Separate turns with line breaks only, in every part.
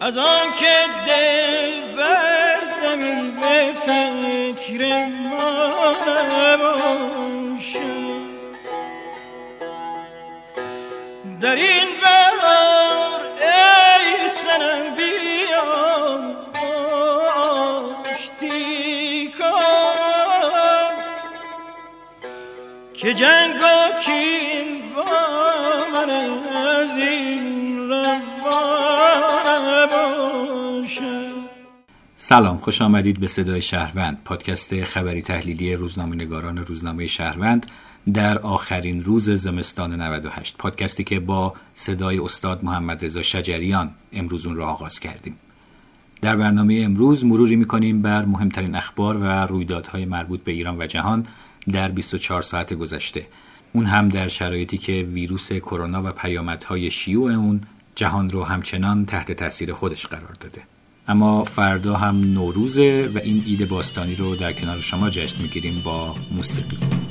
از آن که دل بردمی به فکر ما باشه در این بهار ای سنم بیا جنگ و کین با من از این
سلام خوش آمدید به صدای شهروند. پادکست خبری تحلیلی روزنامه نگاران روزنامه شهروند در آخرین روز زمستان 98 پادکستی که با صدای استاد محمد رضا شجریان امروز اون را آغاز کردیم. در برنامه امروز مروری می‌کنیم بر مهمترین اخبار و رویدادهای مربوط به ایران و جهان. در 24 ساعت گذشته. اون هم در شرایطی که ویروس کرونا و پیامدهای شیوع اون جهان رو همچنان تحت تاثیر خودش قرار داده. اما فردا هم نوروزه و این ایده باستانی رو در کنار شما جشن می‌گیریم با موسیقی.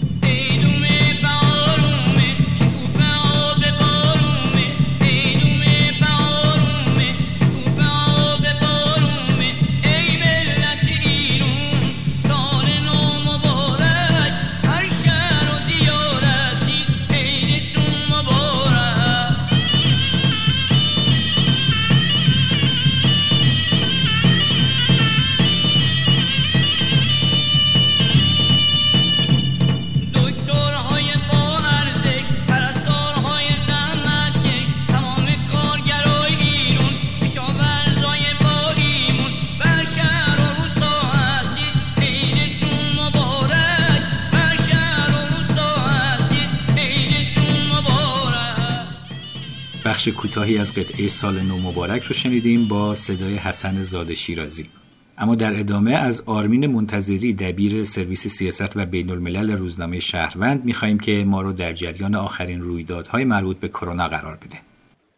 بخش کوتاهی از قطعه سال نو مبارک رو شنیدیم با صدای حسن زاده شیرازی. اما در ادامه از آرمین منتظری دبیر سرویس سیاست و بین الملل روزنامه شهروند میخواییم که ما رو در جریان آخرین رویدادهای مربوط به کرونا قرار بده.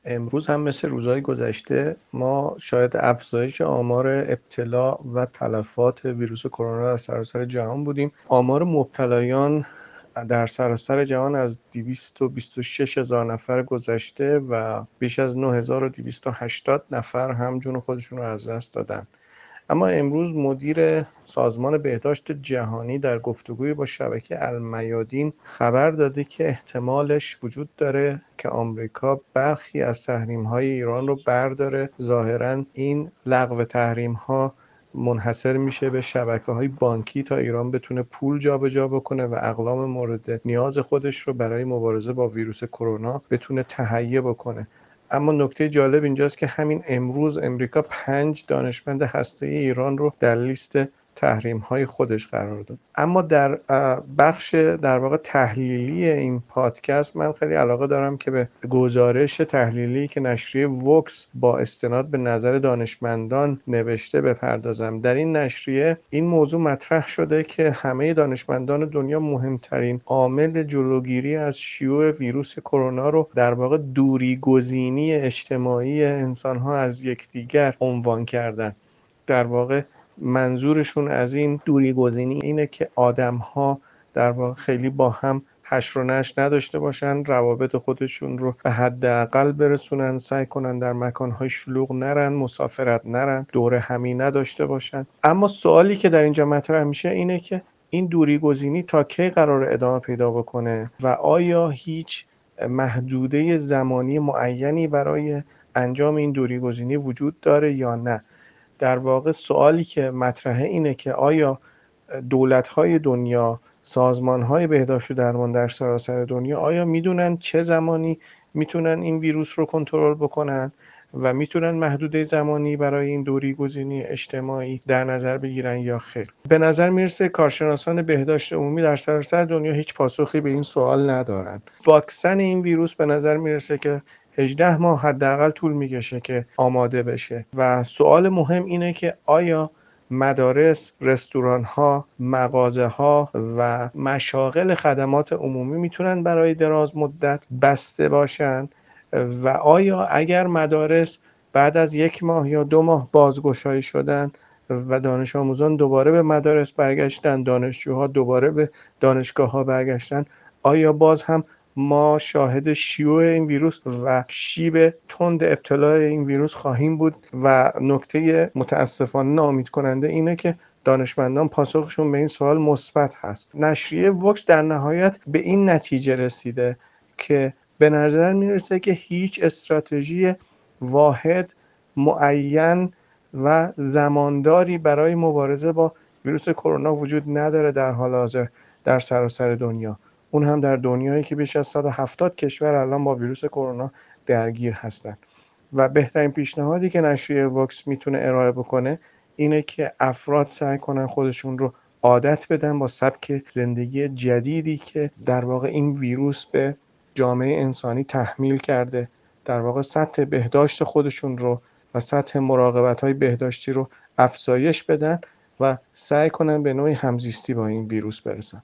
امروز هم مثل روزهای گذشته ما شاید افزایش آمار ابتلا و تلفات ویروس کرونا در سراسر جهان بودیم. آمار مبتلایان در سراسر جهان از 226 هزار نفر گذشته و بیش از 9280 نفر هم جون خودشون رو از دست دادن. اما امروز مدیر سازمان بهداشت جهانی در گفتگوی با شبکه المیادین خبر داده که احتمالش وجود داره که آمریکا برخی از تحریم های ایران رو برداره. ظاهرا این لغو تحریم ها منحصر میشه به شبکه های بانکی تا ایران بتونه پول جابجا جا بکنه و اقلام مورد نیاز خودش رو برای مبارزه با ویروس کرونا بتونه تهیه بکنه. اما نکته جالب اینجاست که همین امروز امریکا پنج دانشمند هسته ایران رو در لیست تحریم های خودش قرار داد. اما در بخش در واقع تحلیلی این پادکست من خیلی علاقه دارم که به گزارش تحلیلی که نشریه وکس با استناد به نظر دانشمندان نوشته بپردازم. در این نشریه این موضوع مطرح شده که همه دانشمندان دنیا مهمترین عامل جلوگیری از شیوع ویروس کرونا رو در واقع دوری گزینی اجتماعی انسان ها از یکدیگر عنوان کردن. در واقع منظورشون از این دوری گزینی اینه که آدم ها در واقع خیلی با هم حشر و نش نداشته باشن روابط خودشون رو به حداقل برسونن سعی کنن در مکانهای شلوغ نرن مسافرت نرن دور همی نداشته باشن. اما سوالی که در اینجا مطرح میشه اینه که این دوری گزینی تا کی قرار ادامه پیدا بکنه و آیا هیچ محدوده زمانی معینی برای انجام این دوری گزینی وجود داره یا نه؟ در واقع سوالی که مطرحه اینه که آیا دولت‌های دنیا سازمان‌های بهداشت و درمان در سراسر دنیا آیا می‌دونن چه زمانی می‌تونن این ویروس رو کنترل بکنن و می‌تونن محدوده زمانی برای این دوری گزینی اجتماعی در نظر بگیرن یا خیر؟ به نظر می‌رسه کارشناسان بهداشت عمومی در سراسر دنیا هیچ پاسخی به این سوال ندارن. واکسن این ویروس به نظر می‌رسه که 18 ماه حداقل طول می‌کشه که آماده بشه. و سوال مهم اینه که آیا مدارس، رستوران ها، مغازه ها و مشاغل خدمات عمومی می‌تونن برای دراز مدت بسته باشند و آیا اگر مدارس بعد از یک ماه یا دو ماه بازگشایی شدن و دانش آموزان دوباره به مدارس برگشتن دانشجوها دوباره به دانشگاه ها برگشتن آیا باز هم ما شاهد شیوع این ویروس و شیب تند ابتلاع این ویروس خواهیم بود و نکته متاسفانه نامید کننده اینه که دانشمندان پاسخشون به این سوال مثبت هست. نشریه وکس در نهایت به این نتیجه رسیده که به نظر می‌رسه که هیچ استراتژی واحد معین و زمانداری برای مبارزه با ویروس کرونا وجود نداره در حال حاضر در سراسر دنیا. اون هم در دنیایی که بیش از 170 کشور الان با ویروس کرونا درگیر هستند و بهترین پیشنهادی که نشریه وکس می‌تونه ارائه بکنه اینه که افراد سعی کنن خودشون رو عادت بدن با سبک زندگی جدیدی که در واقع این ویروس به جامعه انسانی تحمیل کرده در واقع سطح بهداشت خودشون رو و سطح مراقبت های بهداشتی رو افزایش بدن و سعی کنن به نوعی همزیستی با این ویروس برسن.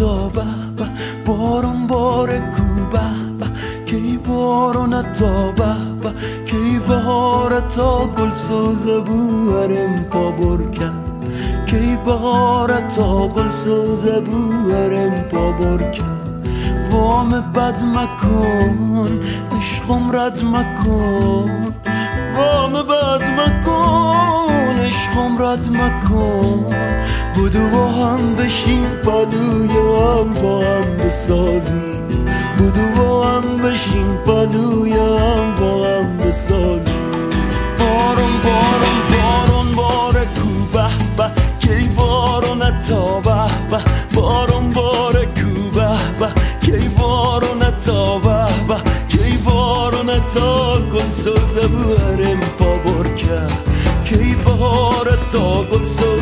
تا به کی بهار تا گل سوز بوهرم پا کرد کی بهار تا گل سوز بوهرم پا کرد وام بد مکن عشقم رد مکن وام بد مکن عشقم رد مکن بودو با هم بشین پلوی هم با هم بسازیم بودو با هم بشین پلوی هم با هم بسازیم بارون بارون بارون بار کو به. کی بارون تا به. به بارون بار کو به. کی بارون تا به. به کی بارون تا گل سوزه بورم پا برکه. کی بار تا گل سوزه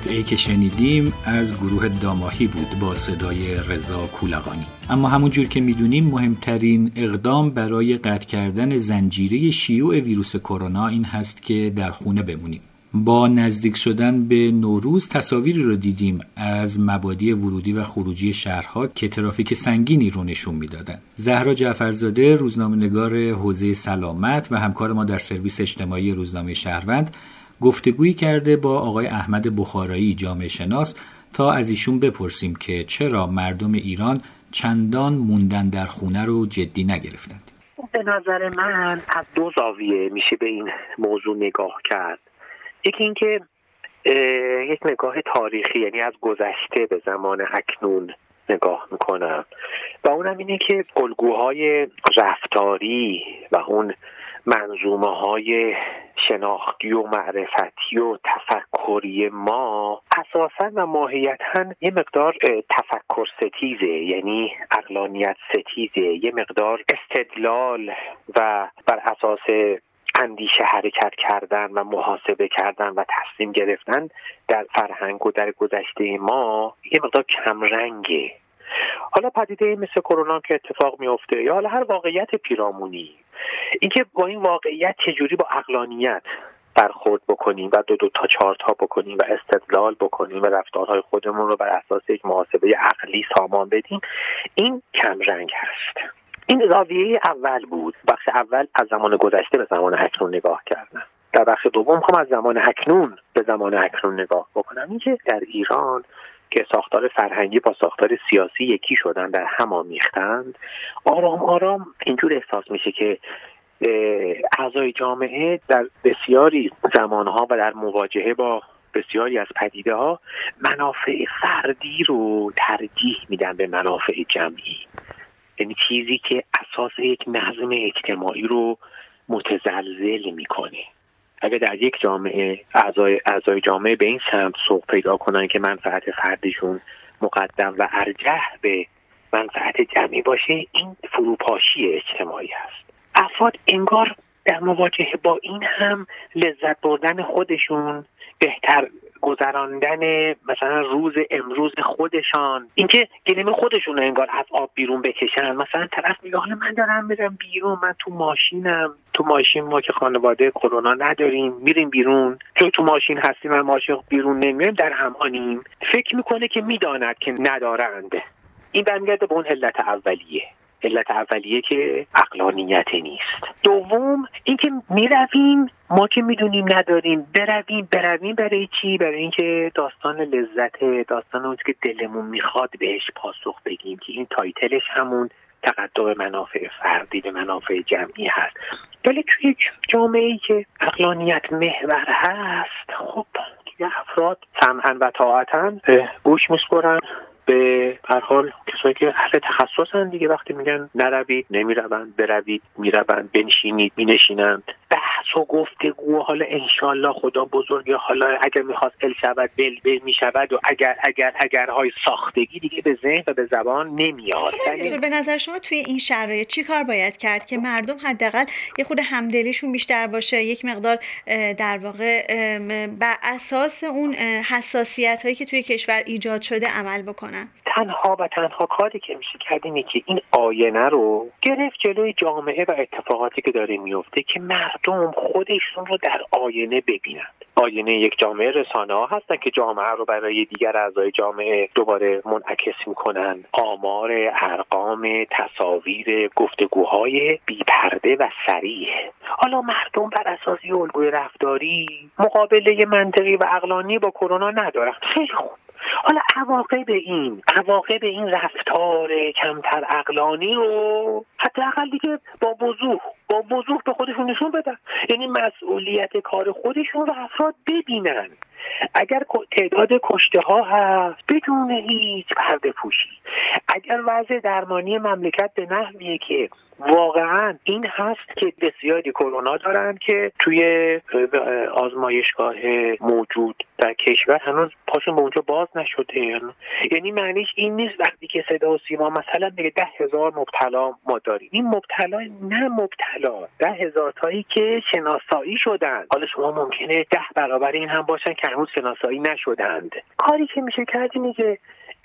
قطعه که شنیدیم از گروه داماهی بود با صدای رضا کولقانی اما همونجور که می‌دونیم مهمترین اقدام برای قطع کردن زنجیره شیوع ویروس کرونا این هست که در خونه بمونیم با نزدیک شدن به نوروز تصاویری رو دیدیم از مبادی ورودی و خروجی شهرها که ترافیک سنگینی رو نشون می‌دادن. زهرا جعفرزاده روزنامه‌نگار حوزه سلامت و همکار ما در سرویس اجتماعی روزنامه شهروند گفتگویی کرده با آقای احمد بخارایی جامعه شناس تا از ایشون بپرسیم که چرا مردم ایران چندان موندن در خونه رو جدی نگرفتند.
به نظر من از دو زاویه میشه به این موضوع نگاه کرد. یکی اینکه یک نگاه تاریخی یعنی از گذشته به زمان اکنون نگاه می‌کنم. و اونم اینه که الگوهای رفتاری و اون منظومه های شناختی و معرفتی و تفکری ما اساسا و ماهیتا یه مقدار تفکر ستیزه یعنی اقلانیت ستیزه یه مقدار استدلال و بر اساس اندیشه حرکت کردن و محاسبه کردن و تصمیم گرفتن در فرهنگ و در گذشته ما یه مقدار کمرنگه. حالا پدیده مثل کرونا که اتفاق میفته یا حالا هر واقعیت پیرامونی اینکه با این واقعیت چجوری با اقلانیت برخورد بکنیم و دو دو تا چهار تا بکنیم و استدلال بکنیم و رفتارهای خودمون رو بر اساس یک محاسبه عقلی سامان بدیم این کمرنگ هست. این زاویه اول بود. بخش اول از زمان گذشته به زمان اکنون نگاه کردن. در بخش دوم می‌خوام از زمان اکنون به زمان اکنون نگاه بکنم. اینکه در ایران که ساختار فرهنگی با ساختار سیاسی یکی شدن در هم آمیختند آرام آرام اینجور احساس میشه که اعضای جامعه در بسیاری زمانها و در مواجهه با بسیاری از پدیده ها منافع فردی رو ترجیح میدن به منافع جمعی. یعنی چیزی که اساس یک نظم اجتماعی رو متزلزل می‌کنه. اگر در یک جامعه اعضای اعضای جامعه به این سمت سوق پیدا کنن که منفعت فردیشون مقدم و ارجح به منفعت جمعی باشه این فروپاشی اجتماعی است افراد انگار در مواجهه با این هم لذت بردن خودشون بهتر گذراندن مثلا روز امروز خودشان. اینکه گلیم خودشون رو انگار از آب بیرون بکشن. مثلا طرف میگه حالا من دارم میرم بیرون من تو ماشینم. تو ماشین ما که خانواده کرونا نداریم میریم بیرون. چون تو ماشین هستیم من ماشین بیرون نمیریم در امانیم فکر می‌کنه که می‌داند که ندارند این برمیگرده به اون علت اولیه. علت اولیه که اقلانیت نیست. دوم اینکه می‌رویم ما که می‌دونیم نداریم برویم برویم برای چی؟ برای اینکه داستان لذت داستان اون که دلمون می‌خواد بهش پاسخ بگیم که این تایتلش همون تقدم منافع فردی به منافع جمعی هست. ولی توی جامعه ای که اقلانیت محور هست خب افراد سمعا و طاعتا گوش میسپرن. به هر حال کسایی که اهل تخصصن دیگه وقتی میگن نروید نمی‌روند بروید می‌روند بنشینید مینشینند. بحث و گفتگو حالا انشالله خدا بزرگه حالا اگر می‌خواست ال شود بل بل می‌شود و اگر اگر اگر های ساختگی دیگه به ذهن و به زبان نمیاد.
یعنی به نظر شما توی این شرایط چی کار باید کرد که مردم حداقل یه خود همدلیشون بیشتر باشه یک مقدار در واقع بر اساس اون حساسیت هایی که توی کشور ایجاد شده عمل بکنن؟
تنها و تنها کاری که میشه کرد اینه که این آینه رو گرفت جلوی جامعه و اتفاقاتی که داره میفته که مردم خودشون رو در آینه ببینند آینه یک جامعه رسانه ها هستن که جامعه رو برای دیگر اعضای جامعه دوباره منعکس می‌کنن. آمار ارقام تصاویر گفتگوهای بیپرده و سریح حالا مردم بر اساس الگوی رفتاری مقابله منطقی و اقلانی با کرونا ندارن. خیلی خوب. حالا عواقب این عواقب این رفتار کمتر اقلانی رو حداقل دیگه با وضوح با وضوح به خودشون نشون بدن. یعنی مسئولیت کار خودشون رو افراد ببینن. اگر تعداد کشته ها هست بدون هیچ پرده پوشی اگر وضع درمانی مملکت به نحویه که واقعا این هست که بسیاری کرونا دارن که توی آزمایشگاه موجود در کشور هنوز پاشون به اونجا باز نشده. یعنی معنیش این نیست وقتی که صدا و سیما مثلا میگه ده هزار مبتلا ما داریم. این مبتلا نه مبتلا ده هزار تایی که شناسایی شدن. حالا شما ممکنه ده برابر این هم باشن که هنوز شناسایی نشدند. کاری که میشه کرد اینه که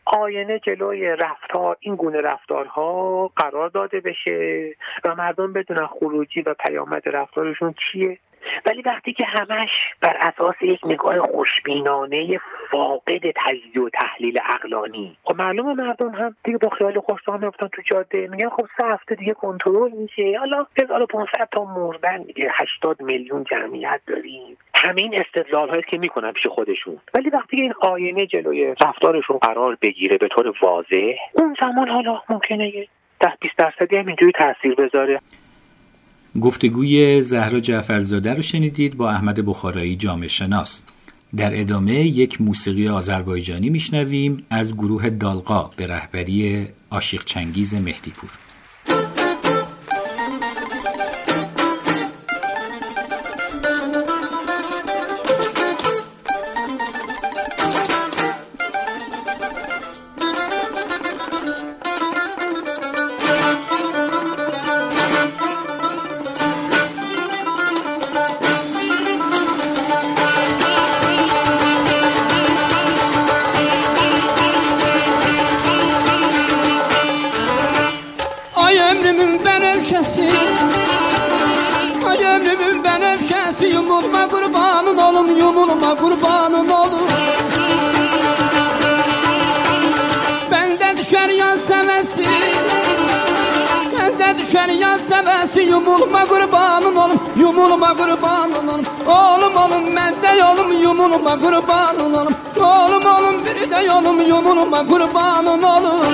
آینه جلوی رفتار این گونه رفتارها قرار داده بشه و مردم بدونن خروجی و پیامد رفتارشون چیه. ولی وقتی که همش بر اساس یک نگاه خوشبینانه فاقد تجزیه و تحلیل اقلانی خب معلومه مردم هم دیگه با خیال خوشحال میفتن تو جاده. میگن خب سه هفته دیگه کنترل میشه. حالا 1500 تا مردن دیگه 80 میلیون جمعیت داریم. همین استدلال هایی که می‌کنن پیش خودشون. ولی وقتی این آینه جلوی رفتارشون قرار بگیره به طور واضح اون زمان حالا ممکنه ده 20 درصدی هم اینجوری تاثیر بذاره.
گفتگوی زهرا جعفرزاده رو شنیدید با احمد بخارایی جامعه شناس. در ادامه یک موسیقی آذربایجانی میشنویم از گروه دالقا به رهبری آشیق چنگیز مهدیپور.
Canım yumulma kurbanın olur. Benden düşer yan sevesi. Benden düşer yan sevesi. Yumulma kurbanın olur. Yumulma kurbanın olur. Oğlum oğlum bende yolum. Yumulma kurbanın olur. Oğlum oğlum biri de yolum. Yumulma kurbanın olur.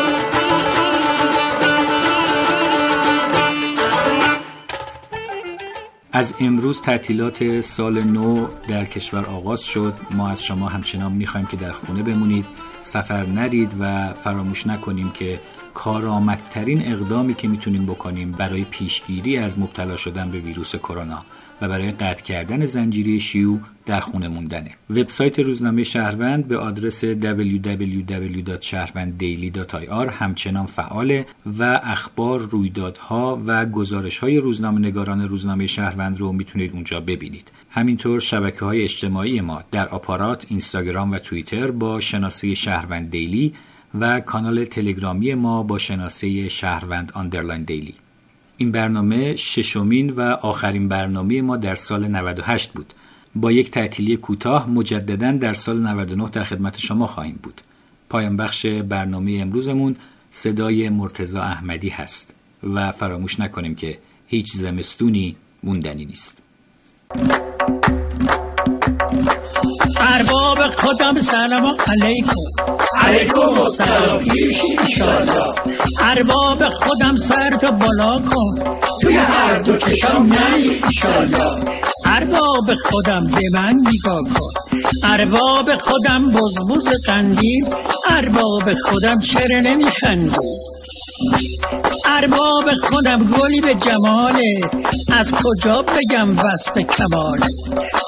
از امروز تعطیلات سال نو در کشور آغاز شد. ما از شما همچنان می‌خوایم که در خونه بمونید. سفر نرید و فراموش نکنیم که کارآمدترین اقدامی که می‌تونیم بکنیم برای پیشگیری از مبتلا شدن به ویروس کرونا. و برای قطع کردن زنجیره شیوع در خونه موندنه. وبسایت روزنامه شهروند به آدرس www.شهرونددیلی.ir همچنان فعاله و اخبار رویدادها و گزارش های روزنامه نگاران روزنامه شهروند رو می‌تونید اونجا ببینید. همینطور شبکه های اجتماعی ما در آپارات اینستاگرام و توییتر با شناسه شهروند Daily و کانال تلگرامی ما با شناسه شهروند underline Daily این برنامه ششمین و آخرین برنامه ما در سال 98 بود. با یک تعطیلی کوتاه مجددا در سال 99 در خدمت شما خواهیم بود. پایان بخش برنامه امروزمون صدای مرتزا احمدی هست و فراموش نکنیم که هیچ زمستونی موندنی نیست.
ارباب خودم سلام علیکم. علیکم السلام. پیش ارباب خودم سر تو بالا کن. توی هر دو چشم نه ایشالله ارباب خودم به من نگاه کن. ارباب خودم بزبز قندیل ارباب خودم چرا نمیخندی؟ ارباب خودم گلی به جماله. از کجا بگم وصف کماله؟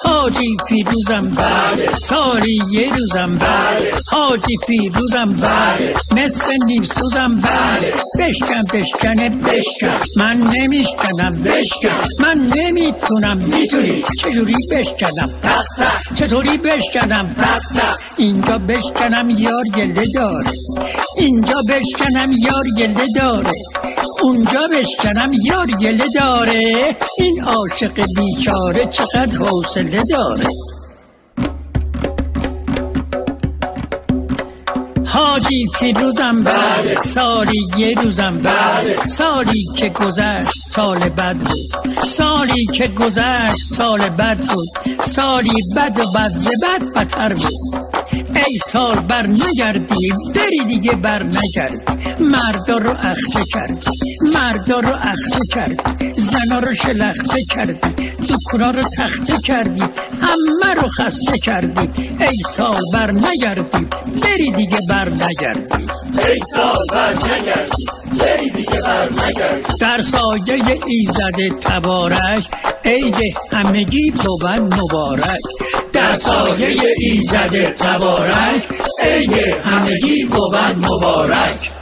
حاجی فیروزم بله سالی یه روزم بله حاجی فیروزم بله مثل نیم سوزم بله بشکن بشکنه بشکن من نمیشکنم بشکن من نمی‌تونم می‌تونی چجوری بشکنم تق چطوری بشکنم تق اینجا بشکنم یار گله داره اینجا بشکنم یار گله داره اونجا بشکنم یار گله داره. این عاشق بیچاره چقدر حوصله داره. حاجی فیروزم بله سالی یه روزم بله. سالی که گذشت سال بد بود. سالی که گذشت سال بد بود. سالی بد و بد زبد بدتر بود. ای سال بر نگردی بری دیگه بر نگرد. مردا رو اخته کردی مردا رو اخته کردی زنا رو شلخته کردی دکونا رو تخته کردی همه رو خسته کردی. ای سال بر نگردی بری دیگه بر نگردی.
ای سال بر نگردی بری دیگه بر نگردی.
در سایه ایزد تبارک عید همگی بود مبارک. در سایه ایزد تبارک عید همگی بود مبارک.